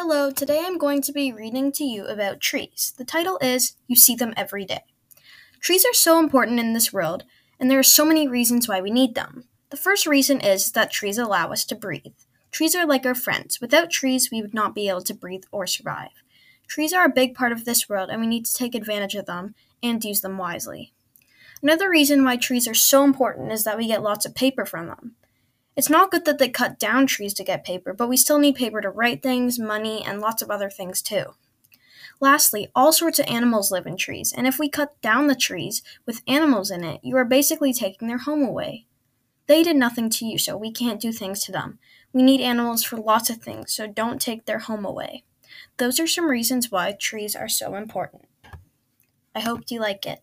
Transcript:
Hello, today I'm going to be reading to you about trees. The title is You See Them Every Day. Trees are so important in this world, and there are so many reasons why we need them. The first reason is that trees allow us to breathe. Trees are like our friends. Without trees, we would not be able to breathe or survive. Trees are a big part of this world, and we need to take advantage of them and use them wisely. Another reason why trees are so important is that we get lots of paper from them. It's not good that they cut down trees to get paper, but we still need paper to write things, money, and lots of other things too. Lastly, all sorts of animals live in trees, and if we cut down the trees with animals in it, you are basically taking their home away. They did nothing to you, so we can't do things to them. We need animals for lots of things, so don't take their home away. Those are some reasons why trees are so important. I hope you like it.